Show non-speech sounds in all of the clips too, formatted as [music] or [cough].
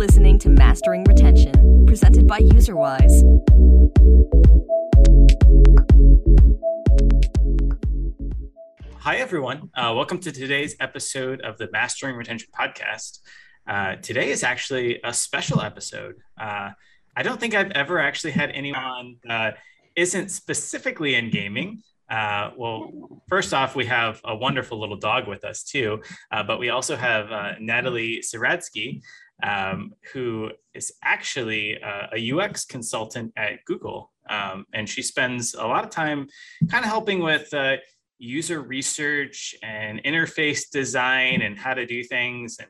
listening to Mastering Retention, presented by UserWise. Hi, everyone. Uh, welcome to today's episode of the Mastering Retention podcast. Uh, today is actually a special episode. Uh, I don't think I've ever actually had anyone that isn't specifically in gaming. Uh, well, first off, we have a wonderful little dog with us too, uh, but we also have uh, Natalie Sieradzki, um, who is actually a UX consultant at Google. Um, and she spends a lot of time kind of helping with user research and interface design and how to do things. And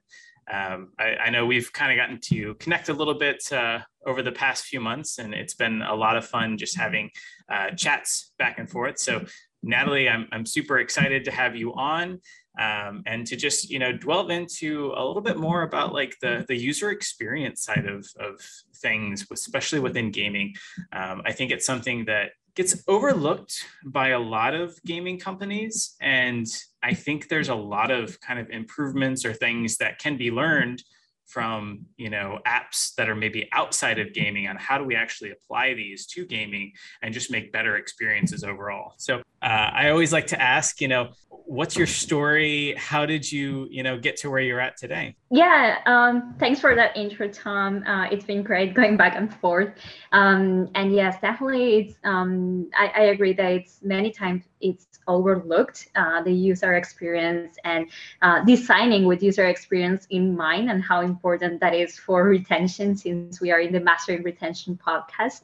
um, I, I, know we've kind of gotten to connect a little bit uh, over the past few months, and it's been a lot of fun just having uh, chats back and forth. So, Natalie, I'm, I'm super excited to have you on um, and to just you know delve into a little bit more about like the the user experience side of of things, especially within gaming. Um, I think it's something that gets overlooked by a lot of gaming companies. And I think there's a lot of kind of improvements or things that can be learned from you know apps that are maybe outside of gaming on how do we actually apply these to gaming and just make better experiences overall so uh, i always like to ask you know what's your story? How did you you know get to where you're at today? Yeah um, thanks for that intro tom. Uh, it's been great going back and forth. Um, and yes definitely it's um, I, I agree that it's many times it's overlooked uh, the user experience and uh, designing with user experience in mind and how important that is for retention since we are in the mastering retention podcast.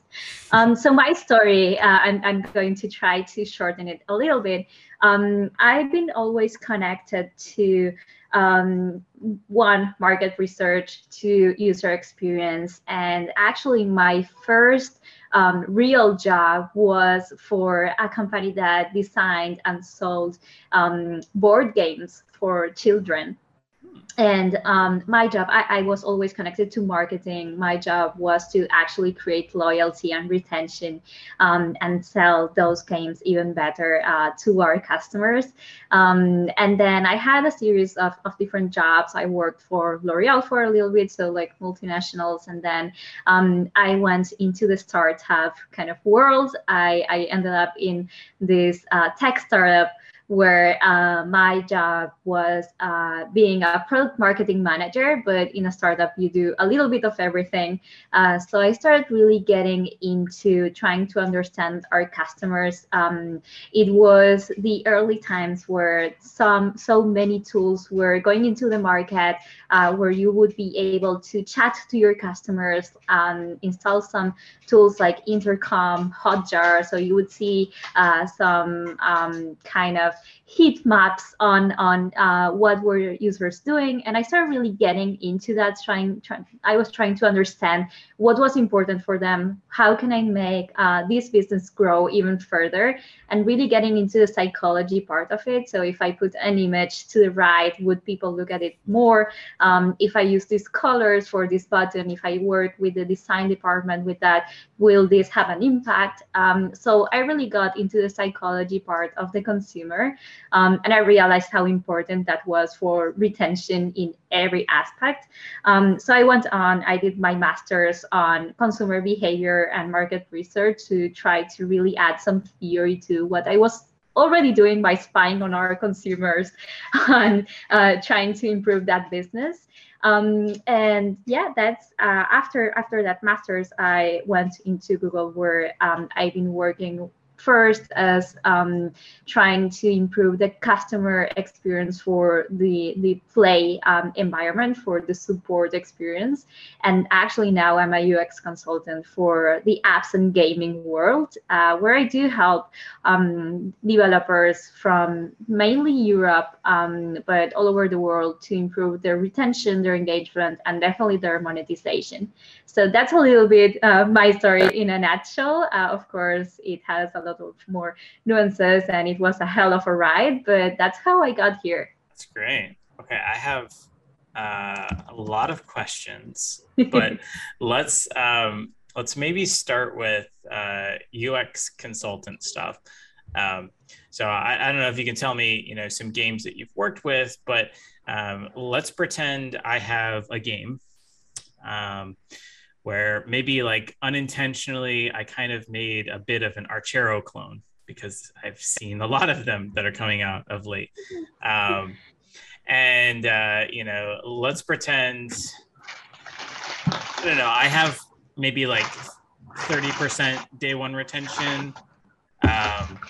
Um, so my story uh, I'm, I'm going to try to shorten it a little bit um, i've been always connected to um, one market research to user experience and actually my first um, real job was for a company that designed and sold um, board games for children and um, my job I, I, was always connected to marketing. My job was to actually create loyalty and retention um, and sell those games even better uh, to our customers. Um, and then i had a series of, of different jobs. I worked for l'oreal for a little bit so like multinationals. And then um, i went into the startup kind of world. I, I ended up in this uh, tech startup where uh, my job was uh, being a product marketing manager, but in a startup, you do a little bit of everything. Uh, so I started really getting into trying to understand our customers. Um, it was the early times where some so many tools were going into the market, uh, where you would be able to chat to your customers, um, install some tools like Intercom, Hotjar. So you would see uh, some um, kind of podcast heat maps on on uh, what were users doing. And i started really getting into that trying, trying i was trying to understand what was important for them. How can i make uh, this business grow even further? And really getting into the psychology part of it. So if i put an image to the right would people look at it more? Um, if i use these colors for this button if i work with the design department with that will this have an impact? Um, so i really got into the psychology part of the consumer um, and I realized how important that was for retention in every aspect. Um, so I went on, I did my master's on consumer behavior and market research to try to really add some theory to what I was already doing by spying on our consumers [laughs] and uh, trying to improve that business. Um, and yeah, that's uh, after after that master's, I went into Google where um, I've been working first as um, trying to improve the customer experience for the the play um, environment for the support experience. And actually now i'm a ux consultant for the apps and gaming world uh, where i do help um, developers from mainly europe um, but all over the world to improve their retention their engagement and definitely their monetization. So that's a little bit uh, my story in a nutshell. Uh, of course it has a lot of more nuances and it was a hell of a ride but that's how i got here. That's great. Okay i have uh, a lot of questions [laughs] but let's um, let's maybe start with uh, ux consultant stuff. Um, so I, I, don't know if you can tell me you know some games that you've worked with but um, let's pretend i have a game. Um, where maybe like unintentionally I kind of made a bit of an Archero clone because I've seen a lot of them that are coming out of late. Um, and uh, you know, let's pretend I don't know. I have maybe like thirty percent day one retention, um,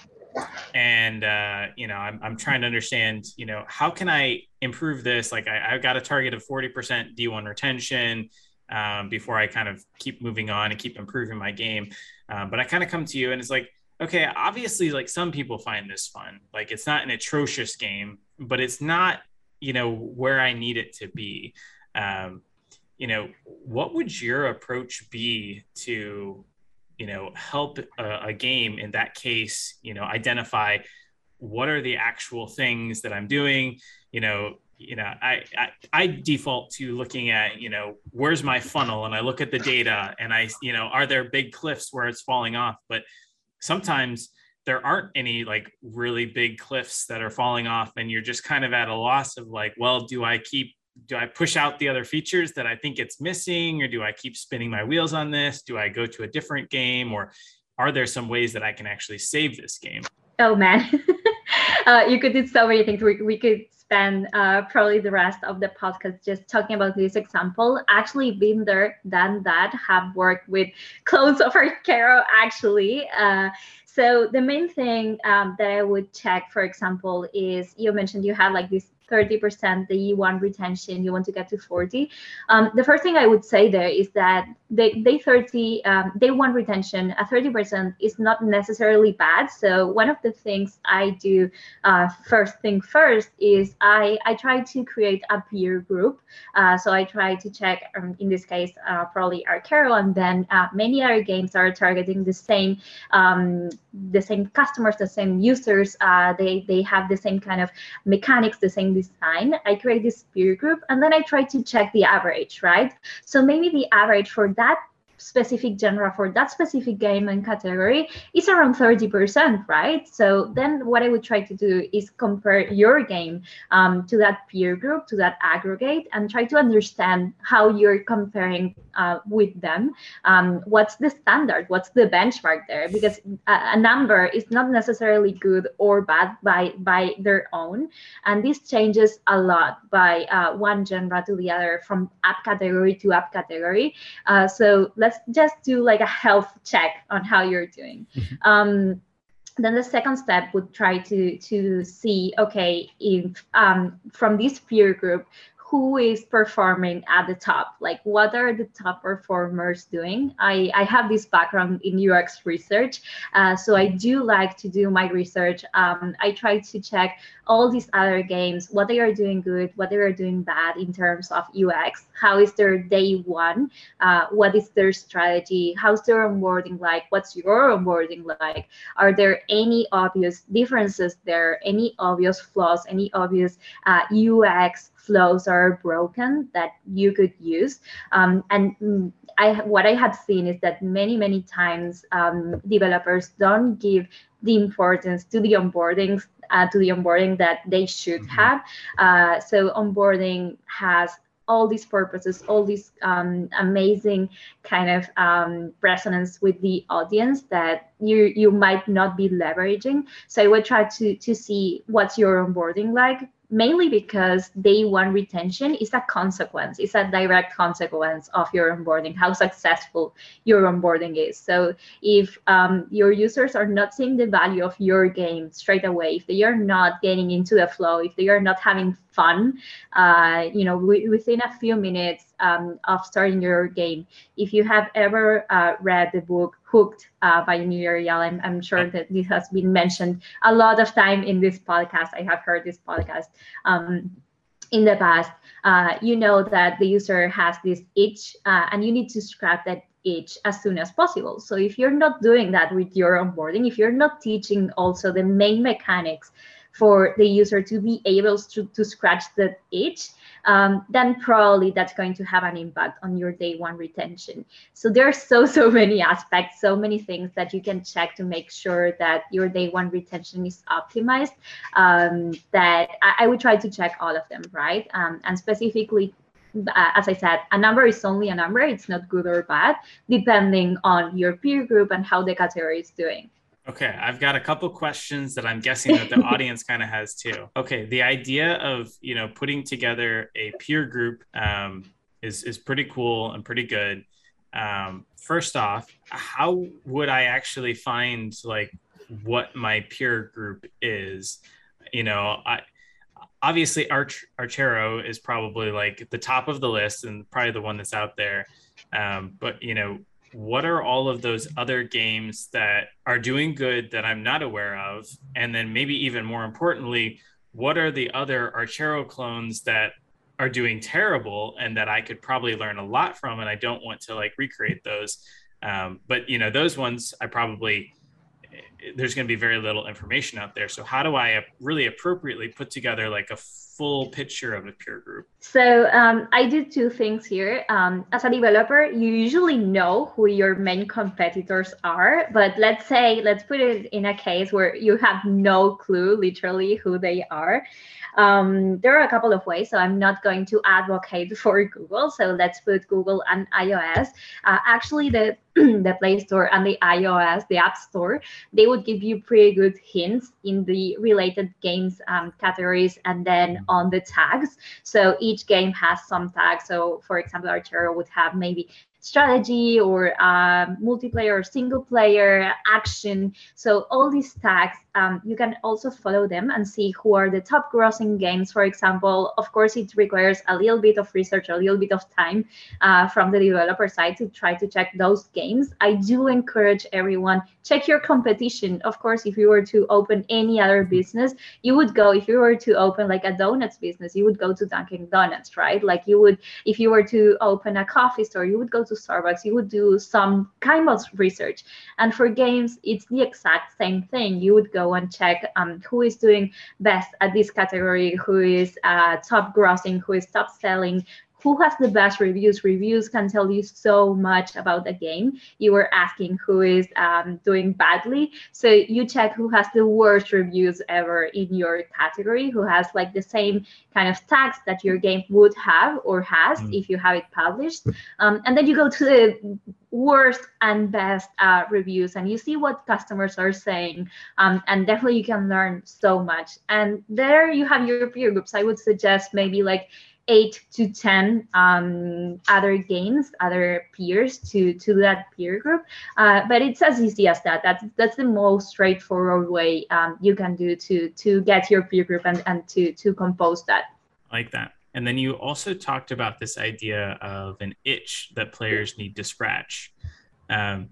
and uh, you know, I'm I'm trying to understand. You know, how can I improve this? Like, I, I've got a target of forty percent D one retention um, before I kind of keep moving on and keep improving my game. Um, but I kind of come to you and it's like, okay, obviously, like some people find this fun. Like it's not an atrocious game, but it's not, you know, where I need it to be. Um, you know, what would your approach be to, you know, help a, a game in that case, you know, identify what are the actual things that I'm doing, you know, you know I, I, I default to looking at you know where's my funnel? And i look at the data and i you know are there big cliffs where it's falling off? But sometimes there aren't any like really big cliffs that are falling off and you're just kind of at a loss of like well do i keep do i push out the other features that i think it's missing? Or do i keep spinning my wheels on this? Do i go to a different game? Or are there some ways that i can actually save this game? Oh man. [laughs] Uh, you could do so many things. We, we could spend uh, probably the rest of the podcast just talking about this example. Actually, been there, done that, have worked with clones [laughs] of Archero actually. Uh, so the main thing um, that I would check, for example, is you mentioned you had like this 30% the E1 retention, you want to get to 40. Um, the first thing I would say there is that day, day 30, um, day one retention at 30% is not necessarily bad. So one of the things I do uh, first thing first is I, I try to create a peer group. Uh, so I try to check, um, in this case, uh, probably Archero, and then uh, many other games are targeting the same um, the same customers, the same users. Uh, they, they have the same kind of mechanics, the same design. I create this peer group and then I try to check the average, right? So maybe the average for that specific genre for that specific game and category is around 30%, right? So then what I would try to do is compare your game um, to that peer group, to that aggregate, and try to understand how you're comparing uh, with them. Um, what's the standard? What's the benchmark there? Because a, a, number is not necessarily good or bad by, by their own. And this changes a lot by uh, one genre to the other, from app category to app category. Uh, so let's just do like a health check on how you're doing. Mm-hmm. Um, then the second step would try to to see okay if um, from this peer group who is performing at the top? Like what are the top performers doing? I i have this background in ux research uh, so i do like to do my research. Um, i try to check all these other games what they are doing good what they are doing bad in terms of ux how is their day one uh, what is their strategy how's their onboarding like what's your onboarding like are there any obvious differences there any obvious flaws any obvious uh, ux flows are broken that you could use. Um, and mm, I, what I have seen is that many, many times um, developers don't give the importance to the onboarding uh, to the onboarding that they should mm-hmm. have. Uh, so onboarding has all these purposes, all these um, amazing kind of um, resonance with the audience that you you might not be leveraging. So I would try to to see what's your onboarding like, mainly because day one retention is a consequence it's a direct consequence of your onboarding how successful your onboarding is. So if um, your users are not seeing the value of your game straight away if they are not getting into the flow if they are not having fun uh, you know w- within a few minutes um, of starting your game if you have ever uh, read the book hooked uh, by Nir Eyal. I'm, I'm sure that this has been mentioned a lot of time in this podcast. I have heard this podcast um, in the past. Uh, you know that the user has this itch uh, and you need to scrap that itch as soon as possible. So if you're not doing that with your onboarding, if you're not teaching also the main mechanics for the user to be able to, to scratch that itch, um, then probably that's going to have an impact on your day one retention. So there are so, [laughs] so many aspects, so many things that you can check to make sure that your day one retention is optimized. Um, that I, I, would try to check all of them, right? Um, and specifically uh, as I said, a number is only a number. It's not good or bad, depending on your peer group and how the category is doing. Okay, I've got a couple questions that I'm guessing that the [laughs] audience kind of has too. Okay, the idea of you know putting together a peer group um, is is pretty cool and pretty good. Um, first off, how would I actually find like what my peer group is? You know, I obviously Arch Archero is probably like the top of the list and probably the one that's out there. Um, but you know, what are all of those other games that are doing good that I'm not aware of? And then maybe even more importantly, what are the other Archero clones that are doing terrible and that I could probably learn a lot from? And I don't want to like recreate those. Um, but you know, those ones I probably there's going to be very little information out there. So how do I really appropriately put together like a full picture of a peer group? So um, I do two things here. Um, as a developer, you usually know who your main competitors are, but let's say, let's put it in a case where you have no clue literally who they are. Um, there are a couple of ways, so I'm not going to advocate [laughs] for Google. So let's put Google and iOS. Uh, actually, the [clears throat] the Play Store and the iOS, the App Store, they would give you pretty good hints in the related games um, categories and then on the tags. So each game has some tags. So for example, Archero would have maybe strategy or um, multiplayer or single player action. So all these tags, um, you can also follow them and see who are the top grossing games. For example, of course, it requires a little bit of research, a little bit of time uh, from the developer side to try to check those games. I do encourage everyone check your competition. Of course, if you were to open any other business, you would go. If you were to open like a donuts business, you would go to Dunkin' Donuts, right? Like you would, if you were to open a coffee store, you would go to Starbucks, you would do some kind of research. And for games, it's the exact same thing. You would go and check um, who is doing best at this category, who is uh, top grossing, who is top selling, who has the best reviews? Reviews can tell you so much about the game. You were asking who is um, doing badly. So you check who has the worst reviews ever in your category who has like the same kind of tags that your game would have or has mm. if you have it published. Um, and then you go to the worst and best uh, reviews and you see what customers are saying. Um, and definitely you can learn so much. And there you have your peer groups. I would suggest maybe like eight to ten um, other games, other peers to to that peer group. Uh, but it's as easy as that. That's that's the most straightforward way um, you can do to to get your peer group and, and to to compose that. like that. And then you also talked about this idea of an itch that players need to scratch. Um,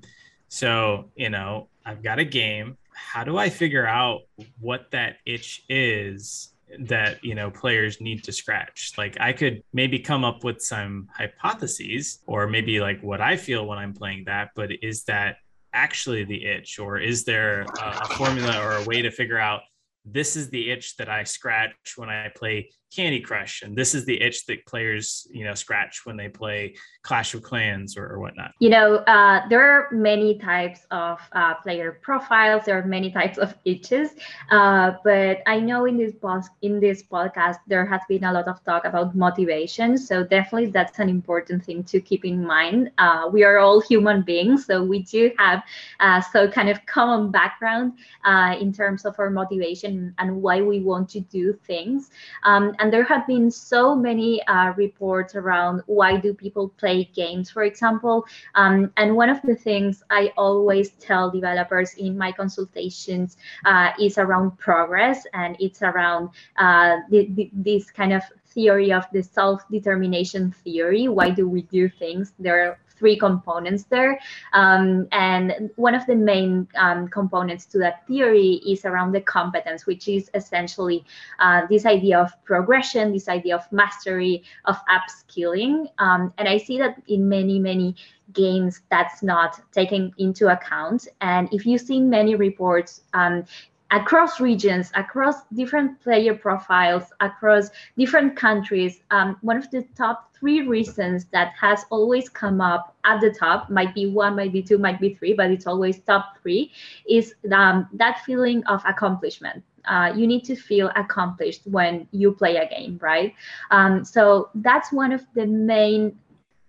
so you know, I've got a game. How do I figure out what that itch is that you know players need to scratch. Like i could maybe come up with some hypotheses or maybe like what i feel when i'm playing that but is that actually the itch? Or is there a, a formula or a way to figure out this is the itch that I scratch when I play Candy Crush, and this is the itch that players, you know, scratch when they play Clash of Clans or, or whatnot. You know, uh, there are many types of uh, player profiles. There are many types of itches, uh, but I know in this pos- in this podcast there has been a lot of talk about motivation. So definitely that's an important thing to keep in mind. Uh, we are all human beings, so we do have uh, so kind of common background uh, in terms of our motivation and, why we want to do things. Um, and there have been so many uh, reports around why do people play games, for example. Um, and one of the things I always tell developers in my consultations uh, is around progress, and it's around uh, the, the, this kind of theory of the self-determination theory. Why do we do things? There three components there. Um, and one of the main um, components to that theory is around the competence, which is essentially uh, this idea of progression, this idea of mastery, of upskilling. Um, and I see that in many, many games that's not taken into account. And if you see many reports, um, across regions, across different player profiles, across different countries. Um, one of the top three reasons that has always come up at the top might be one, might be two, might be three, but it's always top three is um, that feeling of accomplishment uh, you need to feel accomplished when you play a game, right? Um, so that's one of the main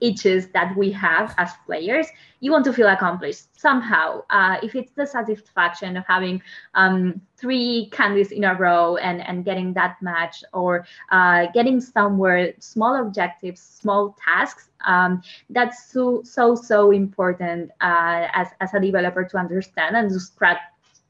itches that we have as players you want to feel accomplished somehow. Uh, if it's the satisfaction of having um, three candies in a row and, and getting that match or uh, getting somewhere small objectives small tasks um, that's so so so important uh, as, as a developer to understand and to scratch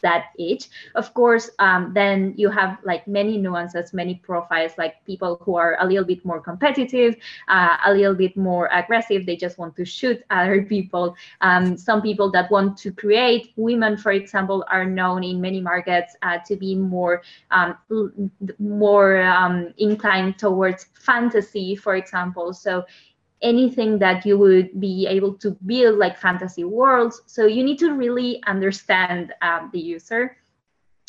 that age. Of course, um, then you have like many nuances, many profiles, like people who are a little bit more competitive, uh, a little bit more aggressive. They just want to shoot [laughs] other people. Um, some people that want to create. Women, for example, are known in many markets uh, to be more um, more um, inclined towards fantasy, for example. So anything that you would be able to build like fantasy worlds. So you need to really understand um, the user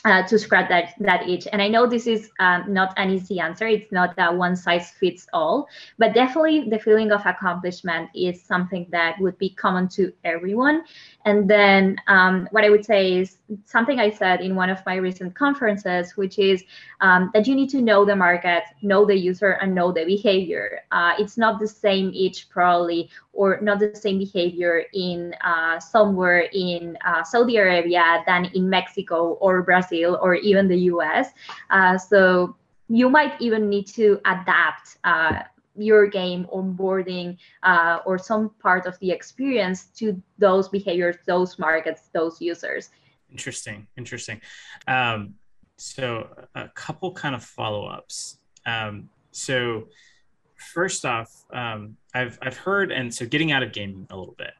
uh, to scratch that that itch. And I know this is um, not an easy answer. It's not a one size fits all, but definitely the feeling of accomplishment is something that would be common to everyone. And then um, what I would say is something I said in one of my recent conferences, which is um, that you need to know the market, know the user, and know the behavior. Uh, it's not the same each probably, or not the same behavior in uh, somewhere in uh, Saudi Arabia than in Mexico or Brazil or even the US. Uh, so you might even need to adapt uh, your game onboarding uh, or some part of the experience to those behaviors, those markets, those users. Interesting, interesting. Um, so a couple kind of follow-ups. Um, so first off, um, I've I've heard, and so getting out of gaming a little bit.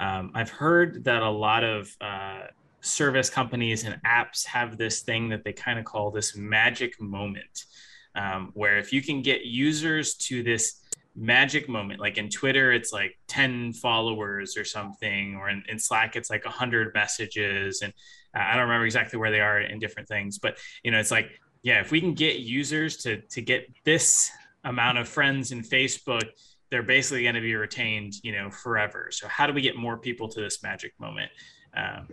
Um, I've heard that a lot of uh, service companies and apps have this thing that they kind of call this magic moment um, where if you can get users to this magic moment like in twitter it's like 10 followers or something or in, in slack it's like 100 messages and uh, i don't remember exactly where they are in different things but you know it's like yeah if we can get users to to get this amount of friends in facebook they're basically going to be retained you know forever. So how do we get more people to this magic moment? Um,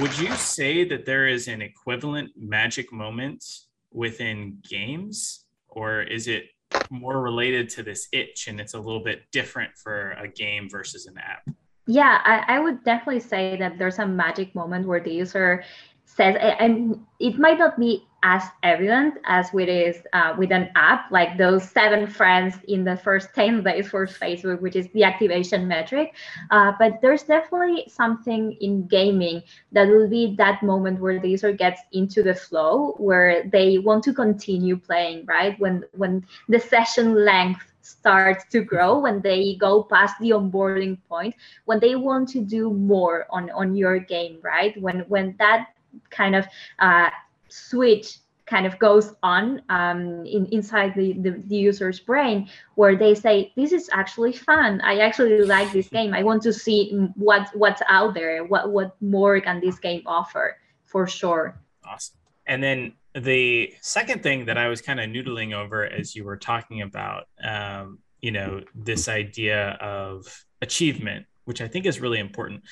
would you say that there is an equivalent magic moment within games, or is it more related to this itch and it's a little bit different for a game versus an app? Yeah, I, I would definitely say that there's a magic moment where the user says, and it might not be as evident as with is uh, with an app like those seven friends in the first 10 days for facebook which is the activation metric. Uh, but there's definitely something in gaming that will be that moment where the user gets into the flow where they want to continue playing right? When when the session length starts to grow when they go past the onboarding point when they want to do more on on your game right? When when that kind of uh, switch kind of goes on um, in, inside the, the, the, user's brain where they say this is actually fun. I actually like this game. I want to see what what's out there what what more can this game offer for sure. Awesome. And then the second thing that i was kind of noodling over as you were talking about um, you know this idea of achievement which i think is really important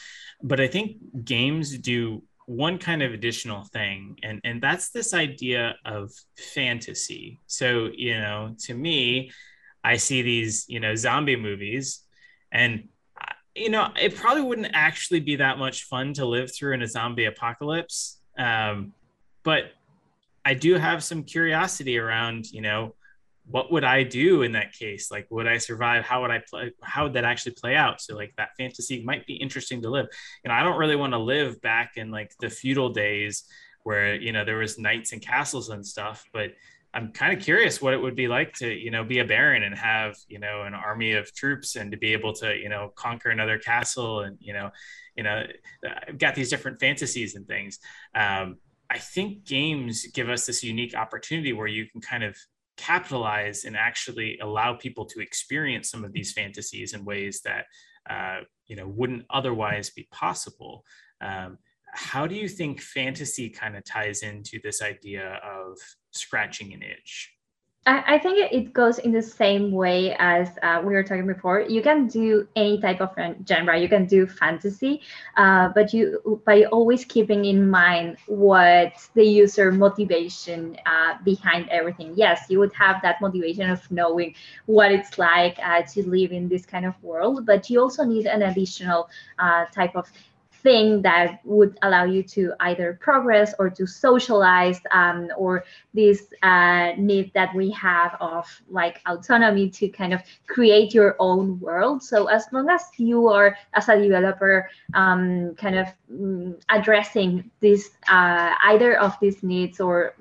but i think games do one kind of additional thing and and that's this idea of fantasy. So you know to me i see these you know zombie movies and you know it probably wouldn't actually be that much fun to live through in a zombie apocalypse. Um, but i do have some curiosity around you know what would I do in that case? Like, would I survive? How would I play? How would that actually play out? So, like, that fantasy might be interesting to live. Know, I don't really want to live back in like the feudal days where you know there was knights and castles and stuff. But I'm kind of curious what it would be like to you know be a baron and have you know an army of troops and to be able to you know conquer another castle and you know, you know, I've got these different fantasies and things. Um, I think games give us this unique opportunity where you can kind of capitalize and actually allow people to experience some of these fantasies in ways that uh, you know wouldn't otherwise be possible. Um, how do you think fantasy kind of ties into this idea of scratching an itch I, think it goes in the same way as uh, we were talking before. You can do any type of genre. You can do fantasy, uh, but you by always keeping in mind what the user motivation uh, behind everything. Yes, you would have that motivation of knowing what it's like uh, to live in this kind of world, but you also need an additional uh, type of thing that would allow you to either progress or to socialize um, or this uh, need that we have of like autonomy to kind of create your own world. So as long as you are as a developer um, kind of mm, addressing this uh, either of these needs or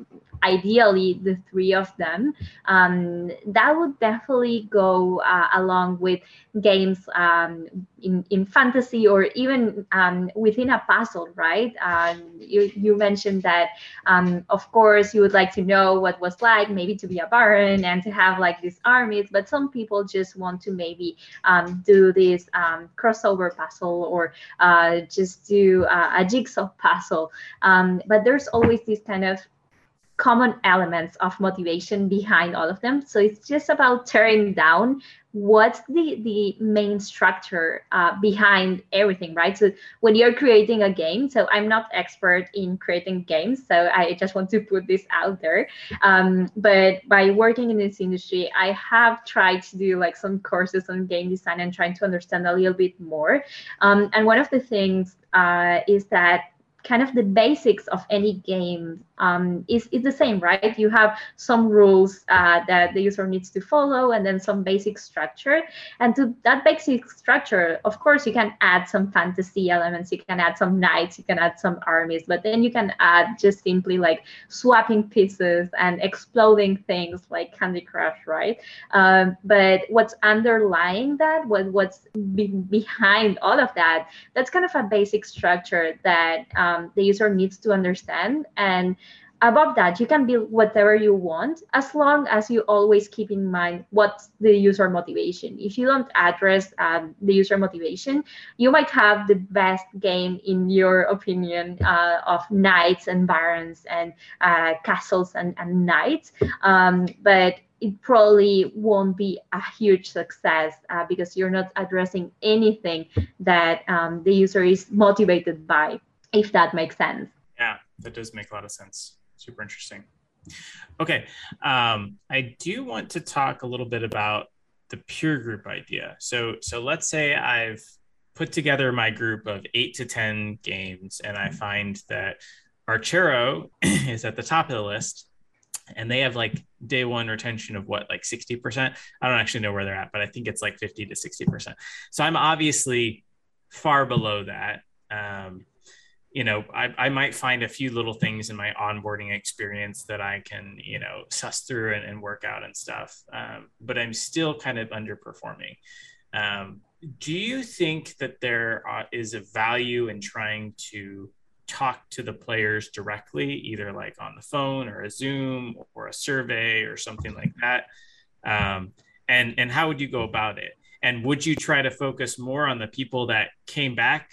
ideally the three of them um, that would definitely go uh, along with games um, in, in fantasy or even um, within a puzzle right? Um, you, you mentioned that um, of course you would like to know what was like maybe to be a baron and to have like these armies but some people just want to maybe um, do this crossover puzzle or uh, just do uh, a jigsaw puzzle. But there's always this kind of common elements of motivation behind all of them. So it's just about tearing down what's the the main structure uh, behind everything, right? So when you're creating a game, so I'm not expert in creating games, so I just want to put this out there. Um, but by working in this industry, I have tried to do like some courses on game design and trying to understand a little bit more. Um, and one of the things uh, is that kind of the basics of any game um, is, is the same, right? You have some rules uh, that the user needs to follow and then some basic structure. And to that basic structure, of course, you can add some fantasy elements, you can add some knights, you can add some armies, but then you can add just simply like swapping pieces and exploding things like Candy Crush, right? Um, but what's underlying that, what, what's be behind all of that, that's kind of a basic structure that um, the user needs to understand. And above that you can build whatever you want as long as you always keep in mind what's the user motivation. If you don't address um, the user motivation you might have the best game in your opinion uh, of knights and barons and uh, castles and, and knights. Um, but it probably won't be a huge success uh, because you're not addressing anything that um, the user is motivated by if that makes sense. Yeah that does make a lot of sense super interesting. Okay, um, I do want to talk a little bit about the peer group idea. So, so let's say I've put together my group of eight to ten games, and I find that Archero [clears throat] is at the top of the list, and they have like day one retention of what, like sixty percent. I don't actually know where they're at, but I think it's like fifty to sixty percent. So I'm obviously far below that. Um, you know, I, I might find a few little things in my onboarding experience that I can, you know, suss through and, and work out and stuff. Um, but I'm still kind of underperforming. Um, do you think that there is a value in trying to talk to the players directly, either like on the phone or a Zoom or a survey or something like that? Um, and and how would you go about it? And would you try to focus more on the people that came back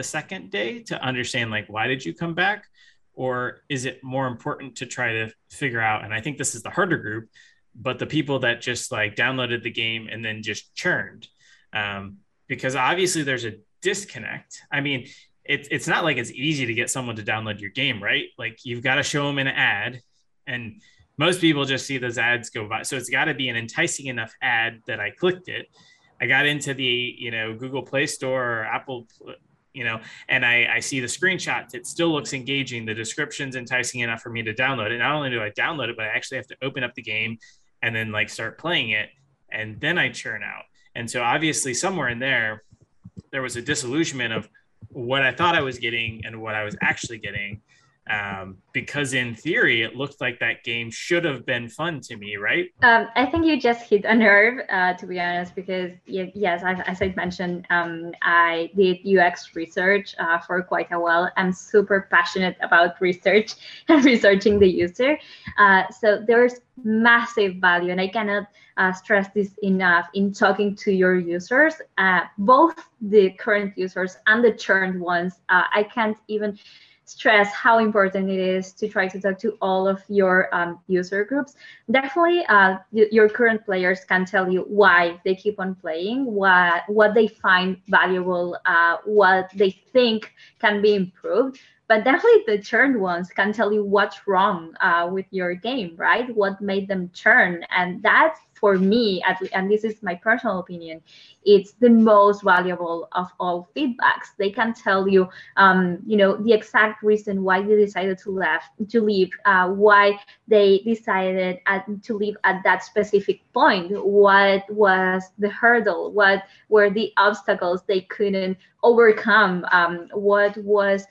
the second day to understand like why did you come back? Or is it more important to try to figure out and i think this is the harder group but the people that just like downloaded the game and then just churned. Um, because obviously there's a disconnect. I mean it, it's not like it's easy to get someone to download your game right? Like you've got to show them an ad and most people just see those ads go by. So it's got to be an enticing enough ad that i clicked it. I got into the you know google play store or apple you know, and I, I see the screenshots, it still looks engaging. The description's enticing enough for me to download it. Not only do I download it, but I actually have to open up the game and then like start playing it. And then I churn out. And so obviously somewhere in there, there was a disillusionment of what I thought I was getting and what I was actually getting um, because in theory it looked like that game should have been fun to me right? Um, i think you just hit a nerve uh, to be honest because yes as, i mentioned um, i did ux research uh, for quite a while. I'm super passionate about research [laughs] and researching the user. Uh, so there's massive value and i cannot uh, stress this enough in talking to your users. Uh, both the current users and the churned ones uh, i can't even stress how important it is to try to talk to all of your um, user groups. Definitely, uh, your current players can tell you why they keep on playing, what what they find valuable, uh, what they think can be improved. But definitely, the churned ones can tell you what's wrong uh, with your game, right? What made them churn, and that's for me, at, and this is my personal opinion, it's the most valuable of all feedbacks. They can tell you, um, you know, the exact reason why they decided to left to leave, uh, why they decided at, to leave at that specific point, what was the hurdle, what were the obstacles they couldn't overcome, um, what was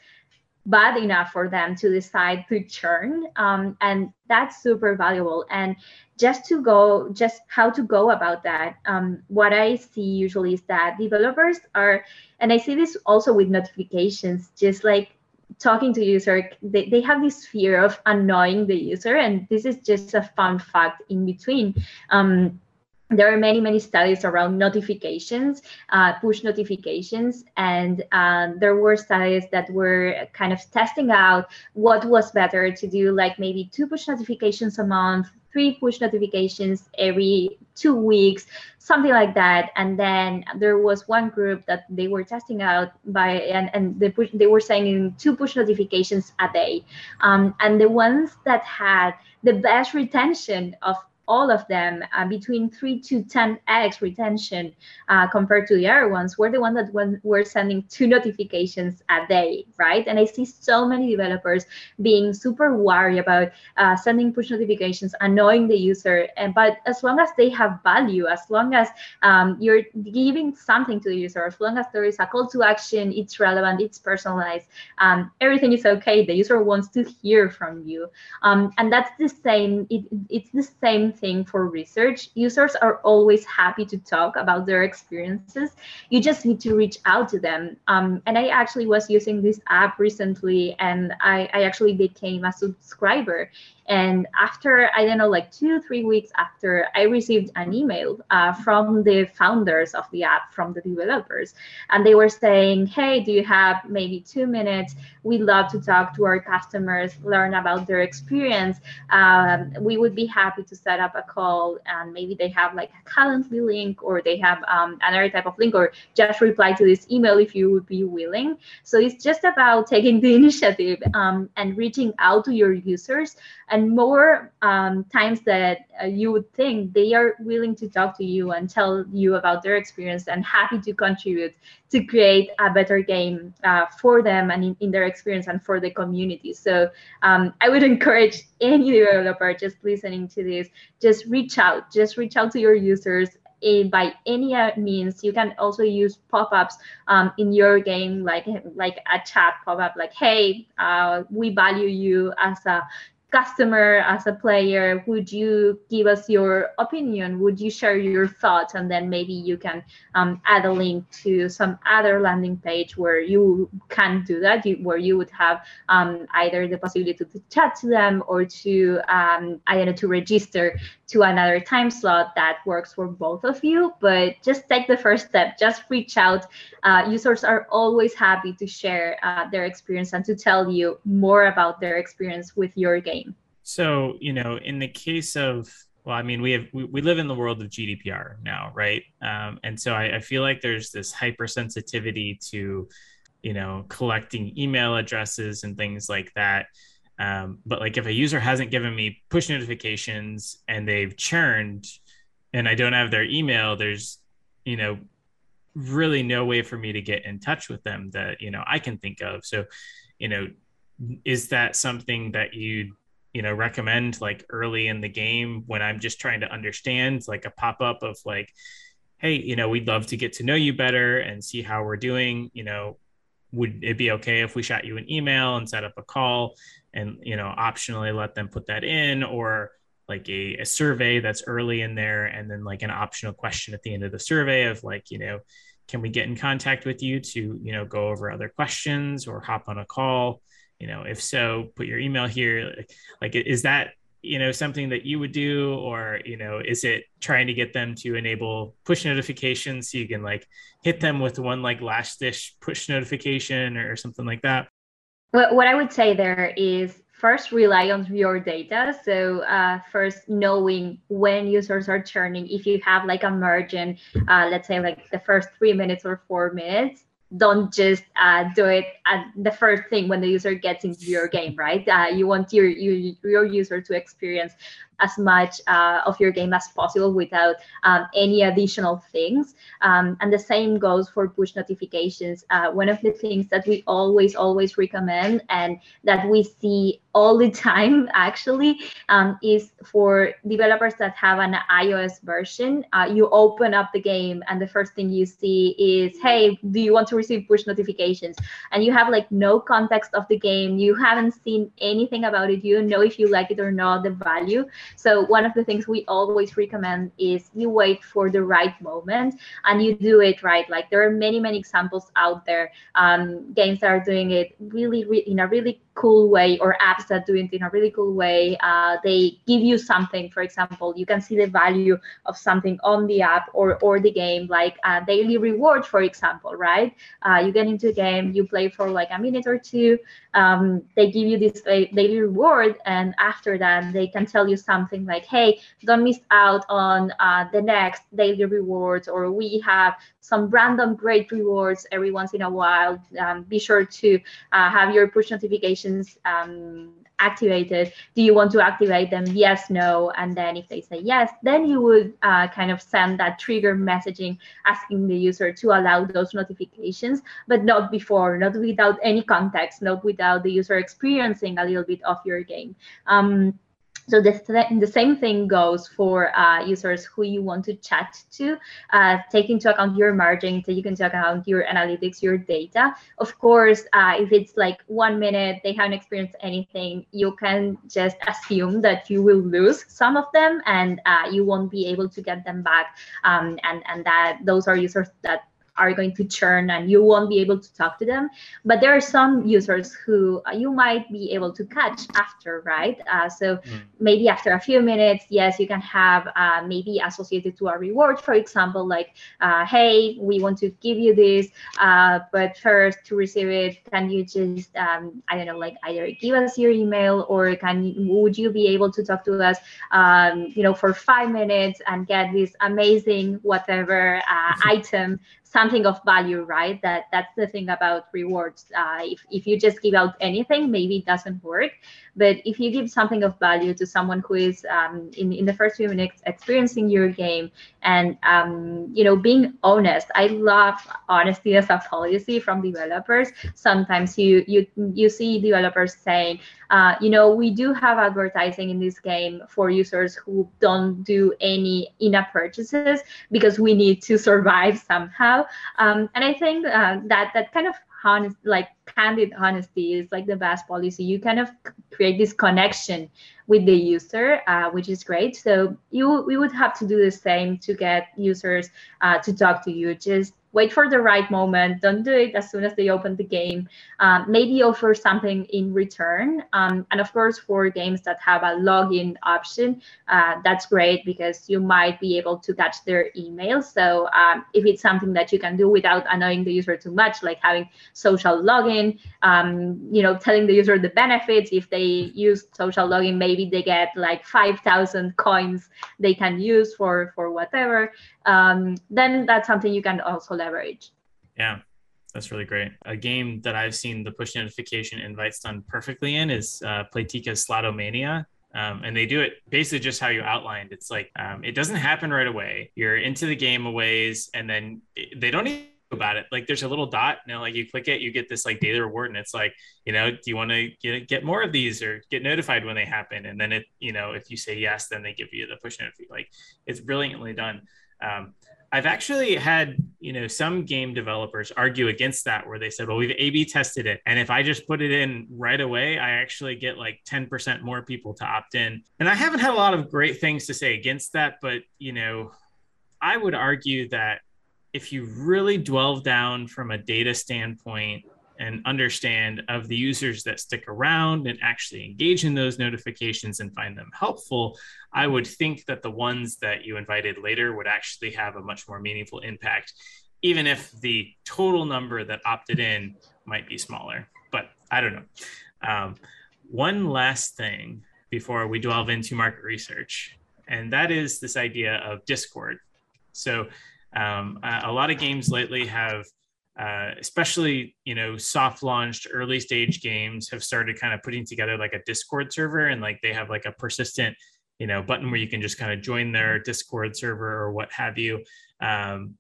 bad enough for them to decide to churn um, and that's super valuable. And just to go just how to go about that um, what i see usually is that developers are and i see this also with notifications just like talking to user they, they have this fear of annoying the user and this is just a fun fact in between. Um, there are many many studies around notifications uh, push notifications and um, there were studies that were kind of testing out what was better to do like maybe two push notifications a month three push notifications every two weeks something like that. And then there was one group that they were testing out by and, and they, push, they were sending two push notifications a day. Um, and the ones that had the best retention of all of them uh, between 3 to 10x retention uh, compared to the other ones were the ones that were sending two notifications a day right? And i see so many developers being super worried about uh, sending push notifications annoying the user and but as long as they have value as long as um, you're giving something to the user as long as there is a call to action it's relevant it's personalized um, everything is okay the user wants to hear from you. Um, and that's the same it, it's the same thing for research. Users are always happy to talk about their experiences. You just need to reach out to them. Um, and I actually was using this app recently and I, I actually became a subscriber. And after, I don't know, like two, three weeks after, I received an email uh, from the founders of the app, from the developers. And they were saying, hey, do you have maybe two minutes? We'd love to talk to our customers, learn about their experience. Um, we would be happy to set up a call. And maybe they have like a Calendly link or they have um, another type of link or just reply to this email if you would be willing. So it's just about taking the [laughs] initiative um, and reaching out to your users and and more um, times that uh, you would think they are willing to talk to you and tell you about their experience and happy to contribute to create a better game uh, for them and in, in, their experience and for the community. So um, i would [laughs] encourage any developer just listening to this just reach out just reach out to your users by any means. You can also use pop-ups um, in your game like like a chat pop-up like hey uh, we value you as a customer as a player would you give us your opinion? Would you share your thoughts? And then maybe you can um, add a link to some other landing page where you can do that you, where you would have um, either the possibility to, chat to them or to um, i don't know to register to another time slot that works for both of you. But just take the first step. Just reach out. Uh, users are always happy to share uh, their experience and to tell you more about their experience with your game so, you know, in the case of, well, I mean, we have we, we live in the world of GDPR now, right? Um, and so I, I feel like there's this hypersensitivity to, you know, collecting email addresses and things like that. Um, but like if a user hasn't given me push notifications and they've churned and I don't have their email, there's, you know, really no way for me to get in touch with them that, you know, I can think of. So, you know, is that something that you you know recommend like early in the game when i'm just trying to understand like a pop-up of like hey you know we'd love to get to know you better and see how we're doing you know would it be okay if we shot you an email and set up a call and you know optionally let them put that in? Or like a, a survey that's early in there and then like an optional question at the end of the survey of like you know can we get in contact with you to you know go over other questions or hop on a call you know if so put your email here like is that you know something that you would do or you know is it trying to get them to enable push notifications so you can like hit them with one like last dish push notification or something like that Well, what I would say there is first rely on your data. So uh, first knowing when users are churning. If you have like a margin, uh, let's say like the first three minutes or four minutes, don't just uh, do it at the first thing when the user gets into your game, right? Uh, you want your, your your user to experience as much uh, of your game as possible without um, any additional things. Um, and the same goes for push notifications. Uh, one of the things that we always, always recommend and that we see all the [laughs] time actually um, is for developers that have an iOS version. Uh, you open up the game and the first thing you see is, hey, do you want to receive push notifications? And you have like no context of the game. You haven't seen anything about it. You don't know if you like it or not, the value. So one of the things we always recommend is you wait for the right moment and you do it right. Like there are many, many examples out there, um, games that are doing it really, really in a really cool way or apps that do it in a really cool way. Uh, they give you something. For example, you can see the value of something on the app or, or the game, like a daily reward, for example, right? Uh, you get into a game, you play for like a minute or two, um, they give you this daily reward, and after that, they can tell you something like, hey, don't miss out on uh, the next daily rewards, or we have some random great rewards every once in a while. Um, be sure to uh, have your push notifications um, activated. Do you want to activate them? Yes, no. And then if they say yes, then you would uh, kind of send that trigger messaging asking the user to allow those notifications, but not before, not without any context, not without the user experiencing a little bit of your game. Um, so the, th- the same thing goes for uh, users who you want to chat to. Uh, take into account your margin, take into account your analytics, your data. Of course, uh, if it's like one minute, they haven't experienced anything, you can just assume that you will lose some of them and uh, you won't be able to get them back. Um, and, and that those are users that are going to churn and you won't be able to talk to them. But there are some users who uh, you might be able to catch after, right? Uh, so mm. maybe after a few minutes, yes, you can have uh, maybe associated to a reward, for example, like, uh, hey, we want to give you this, uh, but first to receive it, can you just, um, I don't know, like either give us your email or can would you be able to talk to us, um, you know, for five minutes and get this amazing whatever uh, [laughs] item something of value right? That that's the thing about rewards. Uh, if, if you just give out anything maybe it doesn't work but if you give something of value to someone who is um, in, in the first few minutes experiencing your game and um, you know being honest i love honesty as a policy from developers. Sometimes you you you see developers saying uh, you know we do have advertising in this game for users who don't do any in-app purchases because we need to [laughs] survive somehow. Um, and i think uh, that that kind of honest like candid honesty is like the best policy. You kind of create this connection with the user uh, which is great. So you we would have to do the same to get users uh, to talk to you. Just wait for the right moment. Don't do it as soon as they open the game. Um, maybe offer something in return. Um, and of course, for games that have a login option, uh, that's great because you might be able to catch their email. So um, if it's something that you can do without annoying the user too much, like having social login, um, you know, telling the user the benefits. If they use social login, maybe they get like 5,000 coins they can use for for whatever um, then that's something you can also leverage. Yeah, that's really great. A game that I've seen the push notification invites done perfectly in is uh, Playtika's Slotomania. Um, and they do it basically just how you outlined. It's like um, it doesn't happen right away. You're into the game a ways, and then it, they don't even about it. Like there's a little dot, you know, like you click it, you get this like daily reward, and it's like, you know, do you want to get get more of these or get notified when they happen? And then it, you know, if you say yes, then they give you the push notification. Like it's brilliantly done. Um, I've actually had, you know, some game developers argue against that where they said, well, we've A B tested it. And if I just put it in right away, I actually get like 10% more people to opt in. And I haven't had a lot of great things to say against that. But, you know, I would argue that if you really dwell down from a data standpoint and understand of the users that stick around and actually engage in those notifications and find them helpful, I would think that the ones that you invited later would actually have a much more meaningful impact, even if the total number that opted in might be smaller. But I don't know. Um, one last thing before we delve into market research, and that is this idea of Discord. So, um, a lot of games lately have, uh, especially you know, soft launched early stage games have started kind of putting together like a Discord server, and like they have like a persistent, you know, button where you can just kind of join their Discord server or what have you. Um,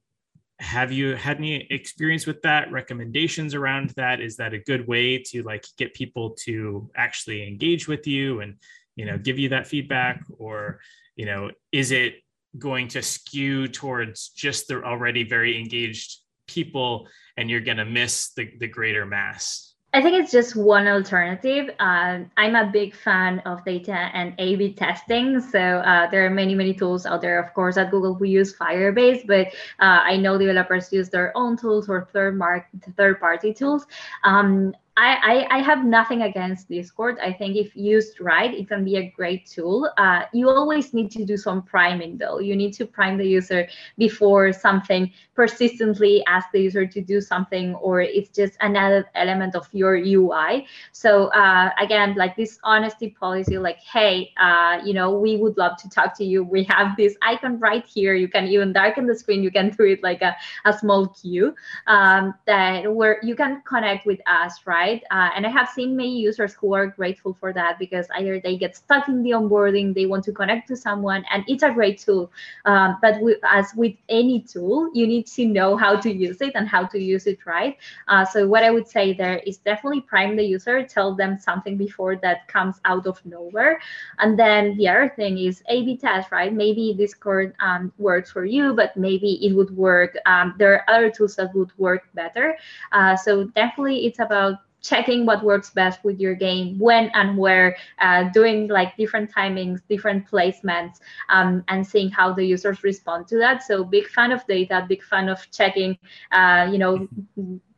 have you had any experience with that recommendations around that is that a good way to like get people to actually engage with you and you know give you that feedback or you know is it going to skew towards just the already very engaged people and you're going to miss the, the greater mass I think it's just one alternative. Uh, I'm a big fan of data and A/B testing. So uh, there are many, many tools out there. Of course, at Google we use Firebase, but uh, I know developers use their own tools or third mark third-party tools. Um, I, I, have nothing against Discord. I think if used right, it can be a great tool. Uh, you always need to do some priming though. You need to prime the user before something persistently ask the user to do something, or it's just another element of your UI. So uh, again, like this honesty policy, like, hey, uh, you know, we would love to talk to you. We have this icon right here. You can even darken the screen. You can do it like a, a small cue um, that where you can connect with us, right? Right? Uh, and I have seen many users who are grateful for that because either they get stuck in the onboarding, they want to connect to someone, and it's a great tool. Um, but we, as with any tool, you need to know how to use it and how to use it right. Uh, so what I would say there is definitely prime the user, tell them something before that comes out of nowhere. And then the other thing is A/B test, right? Maybe Discord um, works for you, but maybe it would work. Um, there are other tools that would work better. Uh, so definitely, it's about checking what works best with your game when and where uh, doing like different timings different placements um, and seeing how the users respond to that. So big fan of data big fan of checking uh, you know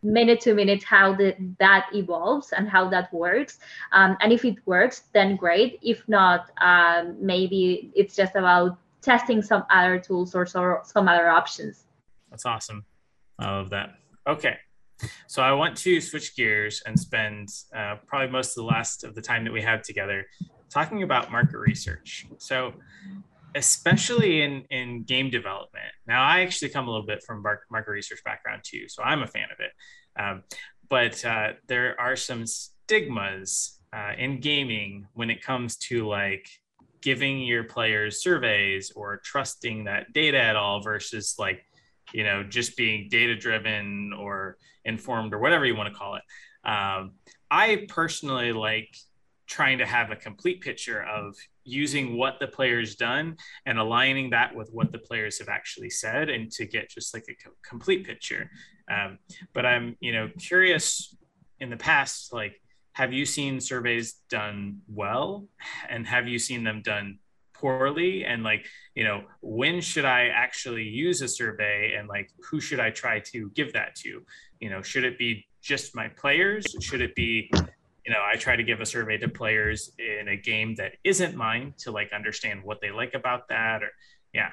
minute to minute how the, that evolves and how that works. Um, and if it works then great. If not um, maybe it's just about testing some other tools or some other options. That's awesome. I love that. Okay so I want to switch gears and spend uh, probably most of the last of the time that we have together talking about market research. So especially in, in game development. Now, I actually come a little bit from market research background too, so I'm a fan of it. Um, but uh, there are some stigmas uh, in gaming when it comes to like giving your players surveys or trusting that data at all versus like you know just being data driven or informed or whatever you want to call it. Um, i personally like trying to have a complete picture of using what the player's done and aligning that with what the players have actually said and to get just like a co- complete picture. Um, but i'm you know curious in the past like have you seen surveys done well? And have you seen them done poorly and like you know when should i actually use a survey and like who should i try to give that to? You know should it be just my players? Should it be you know i try to give a survey to players in a game that isn't mine to like understand what they like about that or yeah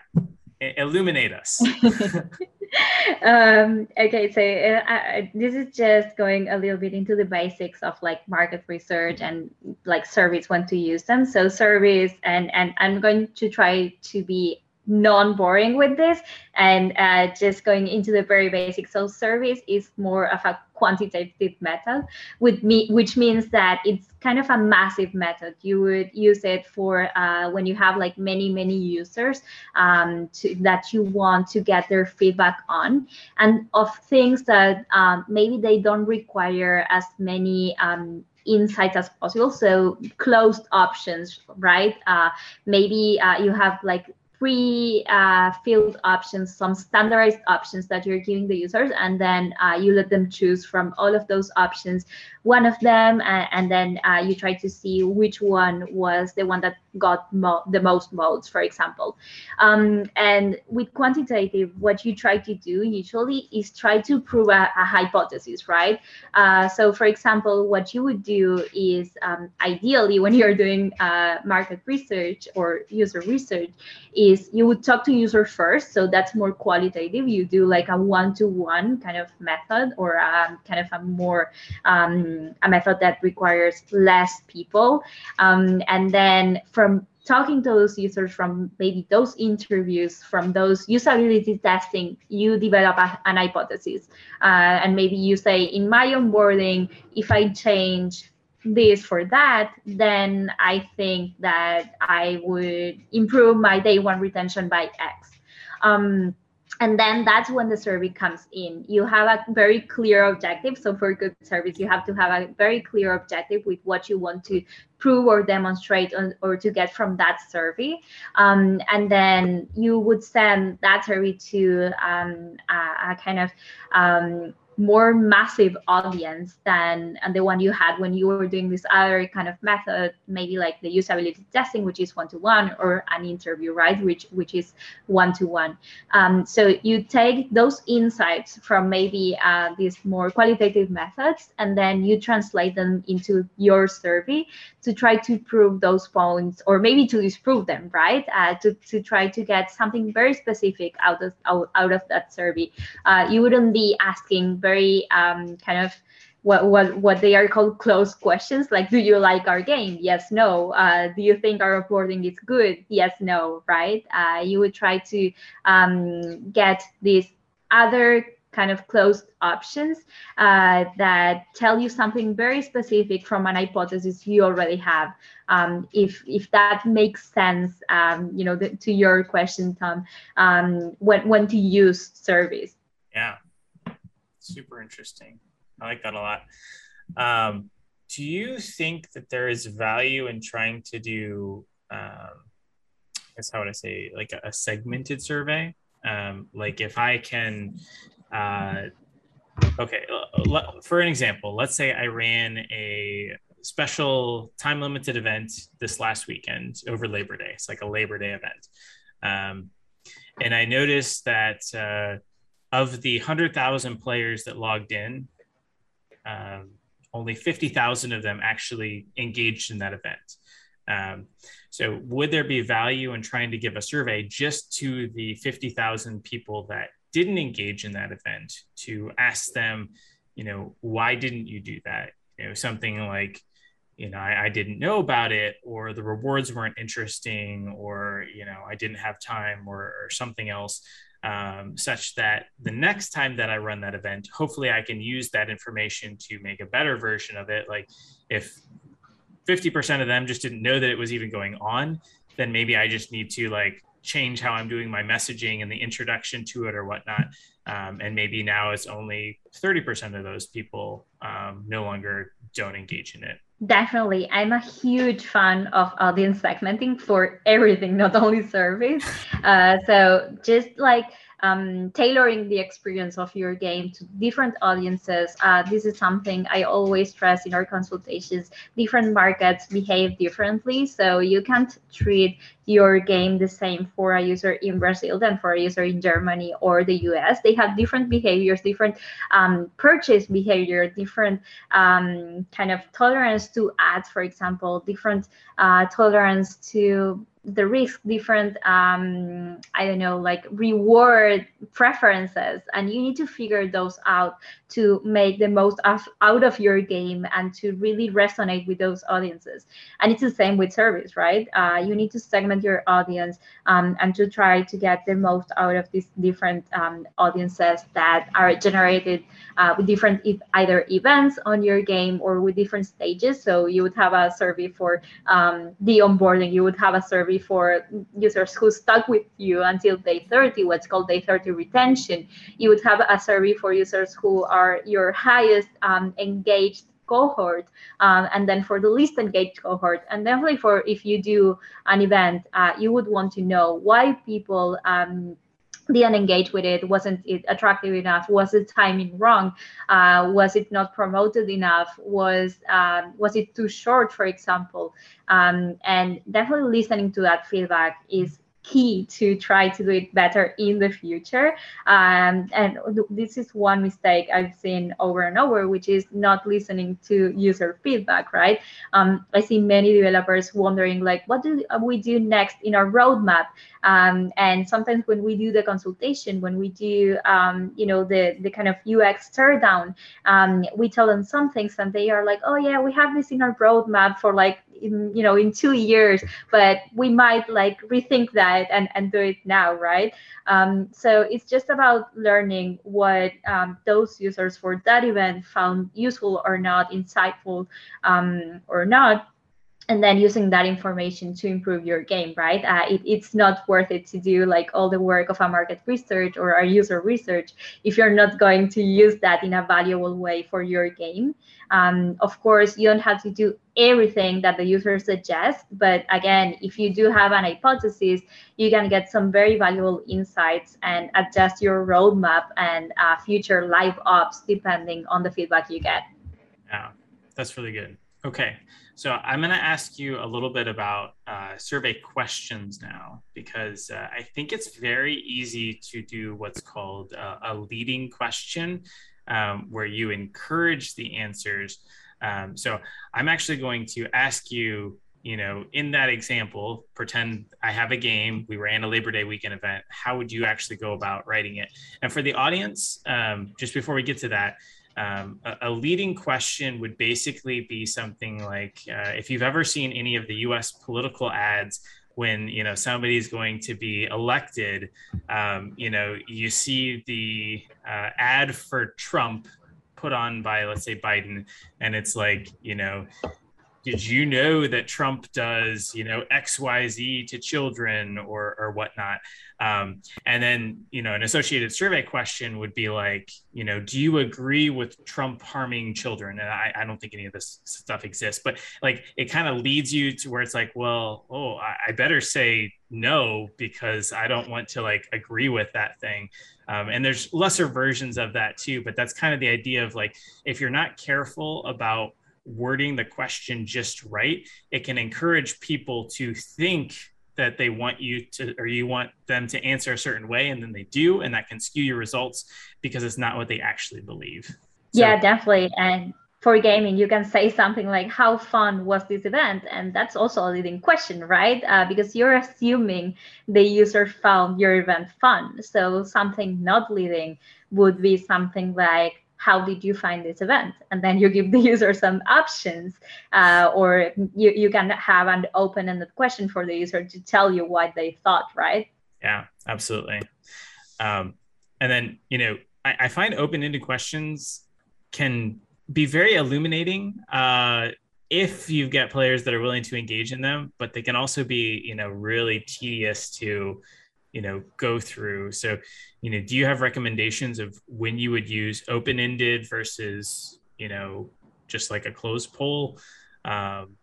illuminate us [laughs] [laughs] um, okay so uh, this is just going a little bit into the basics of like market research and like surveys when to use them. So surveys and and i'm going to try to be non-boring with this and uh, just going into the very basic So surveys is more of a quantitative method, with me, which means that it's kind of a massive method. You would use it for uh, when you have like many, many users um, to, that you want to get their feedback on, and of things that um, maybe they don't require as many um, insights as possible. So closed options, right? Uh, maybe uh, you have like pre-filled uh, options, some standardized options that you're giving the users, and then uh, you let them choose from all of those options one of them, and then uh, you try to see which one was the one that got mo- the most votes, for example. Um, and with quantitative, what you try to do usually is try to prove a, a hypothesis, right? Uh, so, for example, what you would do is um, ideally when you're doing uh, market research or user research, is you would talk to user first. So that's more qualitative. You do like a one-to-one kind of method or a, um, kind of a more um, a method that requires less people. Um, and then from talking to those users from maybe those interviews, from those usability testing, you develop a, an hypothesis. Uh, and maybe you say, in my onboarding, if I change this for that, then I think that I would improve my day one retention by X. Um, and then that's when the survey comes in you have a very clear objective so for good service you have to have a very clear objective with what you want to prove or demonstrate on, or to get from that survey um, and then you would send that survey to um, a, a, kind of um, more massive audience than the one you had when you were doing this other kind of method, maybe like the usability testing, which is one to one, or an interview, right, which which is one to one. So you take those insights from maybe uh, these more qualitative methods, and then you translate them into your survey to try to prove those points, or maybe to disprove them, right? Uh, to to try to get something very specific out of out, out of that survey. Uh, you wouldn't be asking very um, kind of what, what what they are called closed questions like do you like our game yes no uh, do you think our reporting is good yes no right uh, you would try to um, get these other kind of closed options uh, that tell you something very specific from an hypothesis you already have. Um, if if that makes sense, um, you know, the, to your question, Tom, um, when when to use surveys. Yeah, super interesting. I like that a lot. Um, do you think that there is value in trying to do, um, I guess how would I say, like a, a segmented survey? Um, like if I can, uh, okay, for an example, let's say I ran a special time limited event this last weekend over Labor Day. It's like a Labor Day event. Um, and I noticed that uh, of the 100,000 players that logged in, um, only 50,000 of them actually engaged in that event. Um, so, would there be value in trying to give a survey just to the 50,000 people that didn't engage in that event to ask them, you know, why didn't you do that? You know, something like, you know, I, I didn't know about it, or the rewards weren't interesting, or, you know, I didn't have time, or, or something else um, such that the next time that I run that event, hopefully I can use that information to make a better version of it. Like if 50% of them just didn't know that it was even going on, then maybe I just need to like change how I'm doing my messaging and the introduction to it or whatnot. Um, and maybe now it's only 30% of those people um, no longer don't engage in it. Definitely. I'm a huge fan of audience segmenting for everything, not only surveys. Uh, so just like um, tailoring the experience of your game to different audiences. Uh, this is something I always stress in our consultations. Different markets behave differently, so you can't treat your game the same for a user in Brazil than for a user in Germany or the US. They have different behaviors, different um, purchase behavior, different um, kind of tolerance to ads, for example, different uh, tolerance to the risk different um, i don't know like reward preferences and you need to figure those out to make the most of, out of your game and to really resonate with those audiences. And it's the same with service right? Uh, you need to segment your audience um, and to try to get the most out of these different um, audiences that are generated uh, with different e- either events on your game or with different stages. So you would have a survey for um, the onboarding. You would have a survey for users who stuck with you until day 30, what's called day 30 retention. You would have a survey for users who are your highest um, engaged cohort um, and then for the least engaged cohort and definitely for if you do an event uh, you would want to know why people um, didn't engage with it wasn't it attractive enough was the timing wrong uh, was it not promoted enough was um, was it too short for example um, and definitely listening to that feedback is key to try to do it better in the future. Um, and this is one mistake I've seen over and over, which is not listening to user feedback, right? Um, I see many developers wondering, like, what do we do next in our roadmap? Um, and sometimes when we do the consultation, when we do, um, you know, the, the kind of UX teardown, um, we tell them some things and they are like, oh, yeah, we have this in our roadmap for like in you know in two years but we might like rethink that and and do it now right? Um, so it's just about learning what um, those users for that event found useful or not insightful um, or not and then using that information to improve your game right? Uh, it, it's not worth it to do like all the work of a market research or a user research if you're not going to use that in a valuable way for your game. Um, of course you don't have to do everything that the user suggests but again if you do have an hypothesis you can get some very valuable insights and adjust your roadmap and uh, future live ops depending on the feedback you get. Yeah that's really good. Okay so I'm going to ask you a little bit about uh, survey questions now, because uh, I think it's very easy to do what's called a, a leading question, um, where you encourage the answers. Um, so I'm actually going to ask you, you know, in that example, pretend I have a game, we ran a Labor Day weekend event. How would you actually go about writing it? And for the audience, um, just before we get to that, um, a, a, leading question would basically be something like uh, if you've ever seen any of the US political ads when you know somebody's going to be elected um, you know you see the uh, ad for trump put on by let's say biden and it's like you know did you know that Trump does, you know, X, Y, Z to children or or whatnot? Um, and then, you know, an associated survey question would be like, you know, do you agree with Trump harming children? And I, I don't think any of this stuff exists, but like it kind of leads you to where it's like, well, oh, I, I better say no because I don't want to like agree with that thing. Um, and there's lesser versions of that too, but that's kind of the idea of like if you're not careful about wording the question just right, it can encourage people to think that they want you to or you want them to answer a certain way and then they do and that can skew your results because it's not what they actually believe. So, yeah definitely. And for gaming you can say something like how fun was this event? And that's also a leading question right? Uh, because you're assuming the user found your event fun. So something not leading would be something like how did you find this event? And then you give [laughs] the user some options uh, or you, you can have an open-ended question for the user to tell you what they thought right? Yeah absolutely. Um, and then you know I, I find open-ended questions can be very illuminating uh, if you get players that are willing to engage in them but they can also be you know really tedious to you know go through. So you know do you have recommendations of when you would use open-ended versus you know just like a closed poll um,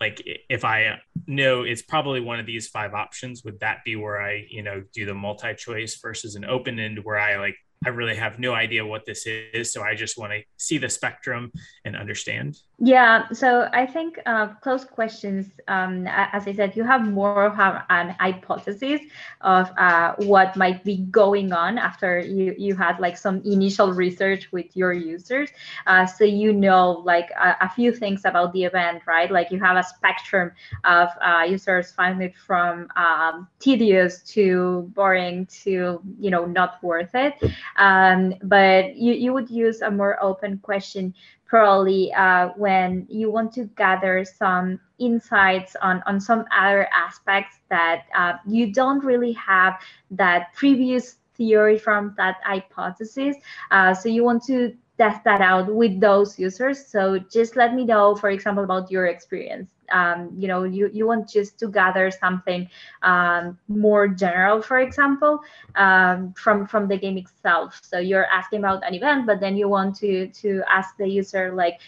like if i know it's probably one of these five options would that be where i you know do the multi-choice versus an open end where i like I really have no idea what this is. So I just want to see the spectrum and understand. Yeah. So I think uh, closed questions, um, as I said, you have more of an hypothesis of uh, what might be going on after you, you had like some initial research with your users. Uh, so you know like a, a, few things about the event, right? Like you have a spectrum of uh, users finding it from um, tedious to boring to, you know, not worth it. Um, but you, you would use a more open question probably uh, when you want to gather some insights on, on some other aspects that uh, you don't really have that previous theory from that hypothesis. Uh, so you want to test that out with those users. So just let me know, for example, about your experience um, you know you, you want just to gather something um, more general for example um, from from the game itself. So you're asking about an event but then you want to to ask the user like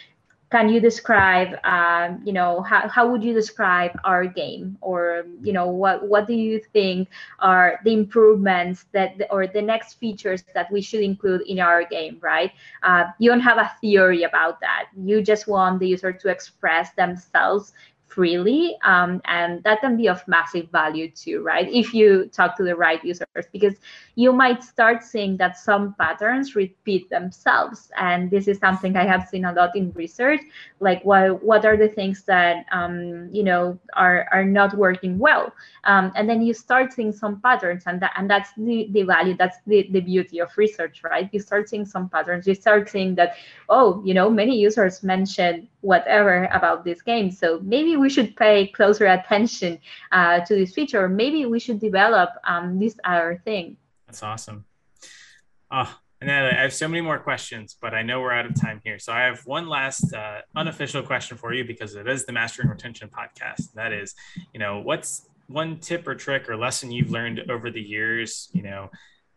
can you describe um, you know how, how would you describe our game? Or you know what what do you think are the improvements that or the next features that we should include in our game right? Uh, you don't have a theory about that. You just want the user to express themselves freely um, and that can be of massive value too right? If you talk to the right users because you might start seeing that some patterns repeat themselves. And this is something i have seen a lot in research like what what are the things that um, you know are are not working well? Um, and then you start seeing some patterns and that and that's the, the value that's the, the beauty of research right? You start seeing some patterns. You start seeing that oh you know many users mention whatever about this game so maybe we should pay closer attention uh, to this feature maybe we should develop um, this other thing that's awesome. Oh, and I have so many more questions, but I know we're out of time here. So I have one last uh, unofficial question for you because it is the Mastering Retention podcast. That is, you know, what's one tip or trick or lesson you've learned over the years? You know,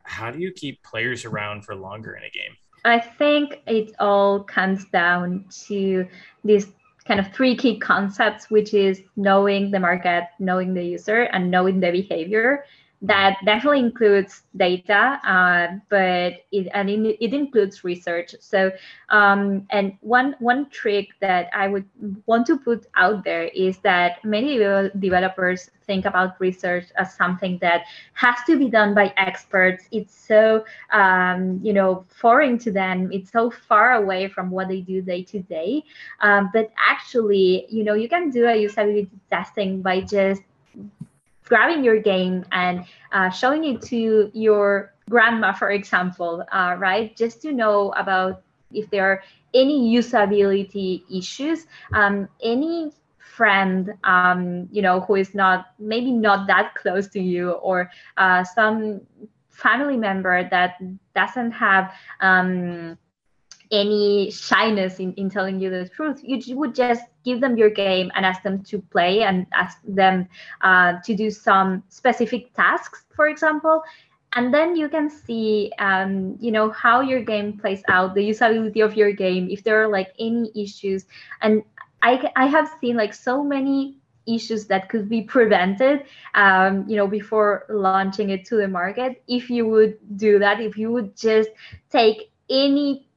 how do you keep players around for longer in a game? I think it all comes down to these kind of three key concepts, which is knowing the market, knowing the user, and knowing the behavior that definitely includes data, uh, but it, and it, it, includes research. So, um, and one one trick that I would want to put out there is that many developers think about research as something that has to be done by experts. It's so um, you know foreign to them. It's so far away from what they do day to day. Um, but actually, you know, you can do a usability testing by just grabbing your game and uh, showing it to your grandma, for example, uh, right? Just to know about if there are any usability issues, um, any friend, um, you know, who is not maybe not that close to you, or uh, some family member that doesn't have. Um, any shyness in, in telling you the truth you would just give them your game and ask them to play and ask them uh, to do some specific tasks for example. And then you can see um, you know how your game plays out the usability of your game if there are like any issues. And i i have seen like so many issues that could be prevented um, you know before launching it to the market. If you would do that if you would just take any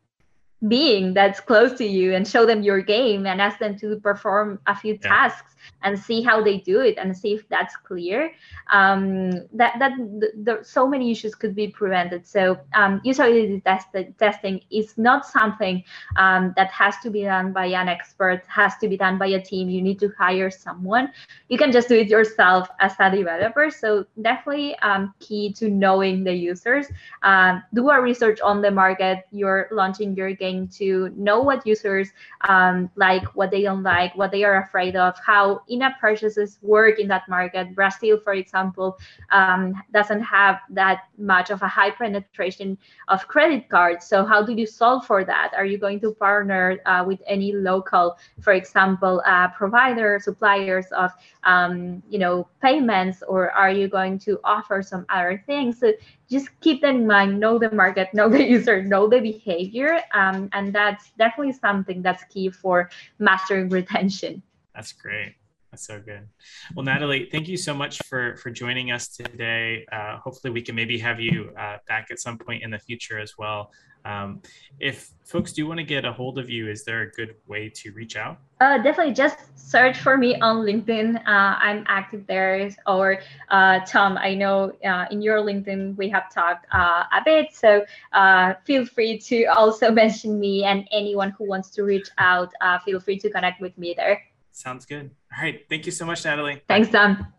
being that's close to you and show them your game and ask them to perform a few yeah. tasks and see how they do it and see if that's clear. Um, that that the, the, so many issues could be prevented. So um, usability test, testing is not something um, that has to be done by an expert has to be done by a team. You need to hire someone. You can just do it yourself as a developer. So definitely um, key to knowing the users. Um, do a research on the market. You're launching your game to know what users um, like what they don't like what they are afraid of how in-app purchases work in that market. Brazil, for example, um, doesn't have that much of a high penetration of credit cards. So how do you solve for that? Are you going to partner uh, with any local, for example, uh, provider, suppliers of, um, you know, payments, or are you going to offer some other things? So just keep that in mind. Know the market, [laughs] know the user, know the behavior, um, and that's definitely something that's key for mastering retention. That's great. That's so good. Well, Natalie, thank you so much for for joining us today. Uh, hopefully, we can maybe have you uh, back at some point in the future as well. Um, if folks do want to get a hold of you, is there a good way to reach out? Uh, definitely, just search for me on LinkedIn. Uh, I'm active there. Or uh, Tom, I know uh, in your LinkedIn we have talked uh, a bit, so uh, feel free to also [laughs] mention me. And anyone who wants to reach out, feel free to connect with me there. Sounds good. All right. Thank you so much, Natalie. Thanks, Tom.